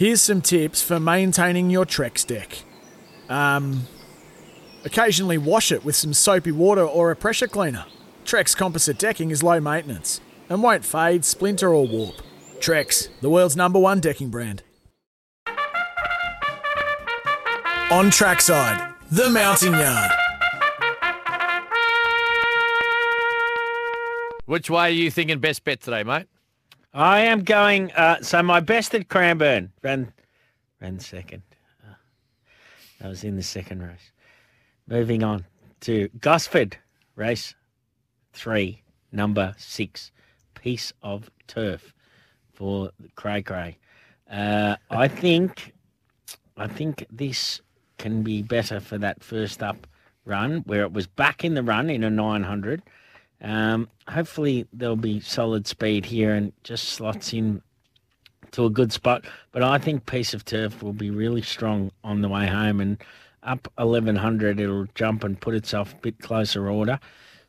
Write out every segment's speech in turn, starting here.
Here's some tips for maintaining your Trex deck. Um, occasionally wash it with some soapy water or a pressure cleaner. Trex composite decking is low maintenance and won't fade, splinter, or warp. Trex, the world's number one decking brand. On trackside, the mounting yard. Which way are you thinking best bet today, mate? I am going. Uh, so my best at Cranbourne ran ran second. Uh, I was in the second race. Moving on to Gosford race three, number six, piece of turf for Cray Cray. Uh, I think I think this can be better for that first up run where it was back in the run in a 900. Um, hopefully there'll be solid speed here and just slots in to a good spot. But I think Piece of Turf will be really strong on the way home and up 1100 it'll jump and put itself a bit closer order.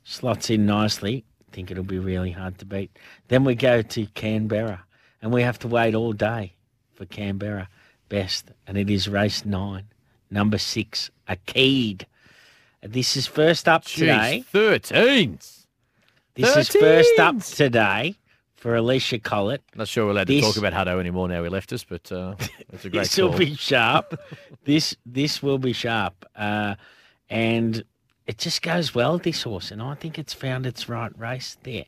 Slots in nicely. Think it'll be really hard to beat. Then we go to Canberra and we have to wait all day for Canberra best and it is race 9 number 6 Akid. This is first up Jeez, today. 13. This 13th. is first up today for Alicia Collett. Not sure we're allowed this, to talk about Hutto anymore now he left us, but uh, it's a great This will be sharp. this this will be sharp. Uh, and it just goes well, this horse. And I think it's found its right race there.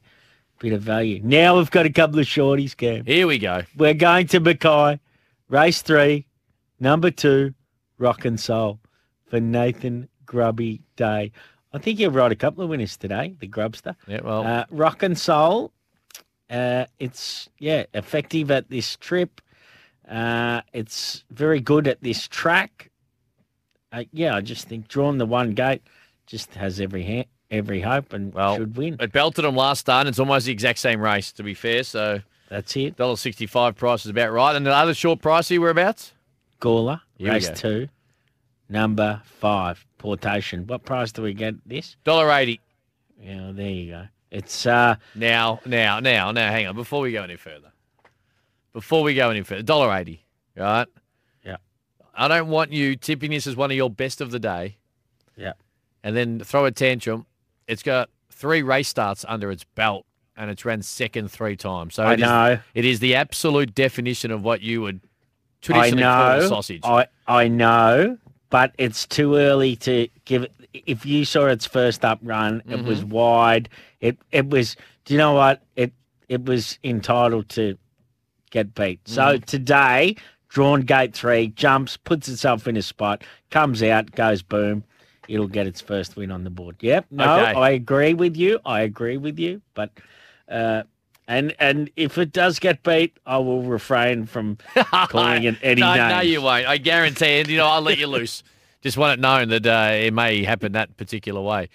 Bit of value. Now we've got a couple of shorties, Cam. Here we go. We're going to Mackay. Race three, number two, Rock and Soul for Nathan Grubby Day. I think he'll ride a couple of winners today, the Grubster. Yeah, well, Uh, rock and soul. Uh, it's yeah effective at this trip. Uh, it's very good at this track. Uh, yeah, I just think drawing the one gate just has every ha- every hope and well, should win. It belted him last start. and It's almost the exact same race, to be fair. So That's it. dollar sixty-five price is about right. And the other short price here, whereabouts? Gawler, Here race two, number five, Portation. What price do we get this? Dollar eighty. Yeah, there you go. It's uh Now, now, now, now. Hang on. Before we go any further, before we go any further, dollar eighty. Right. Yeah. I don't want you tipping this as one of your best of the day. Yeah. And then throw a tantrum. It's got three race starts under its belt, and it's ran second three times. So I it is- know. it is the absolute definition of what you would I traditionally call a sausage. I I know, but it's too early to give it. If you saw its first up run, it Mm-hmm. was wide. It it was. Do you know what? It it was entitled to get beat. So Mm-hmm. today, drawn gate three, jumps, puts itself in a spot, comes out, goes boom. It'll get its first win on the board. Yep. No, Okay. I agree with you. I agree with you. But uh, and and if it does get beat, I will refrain from calling it any no, names. no, you won't. I guarantee it. You know, I'll let you loose. Just want it known that uh, it may happen that particular way.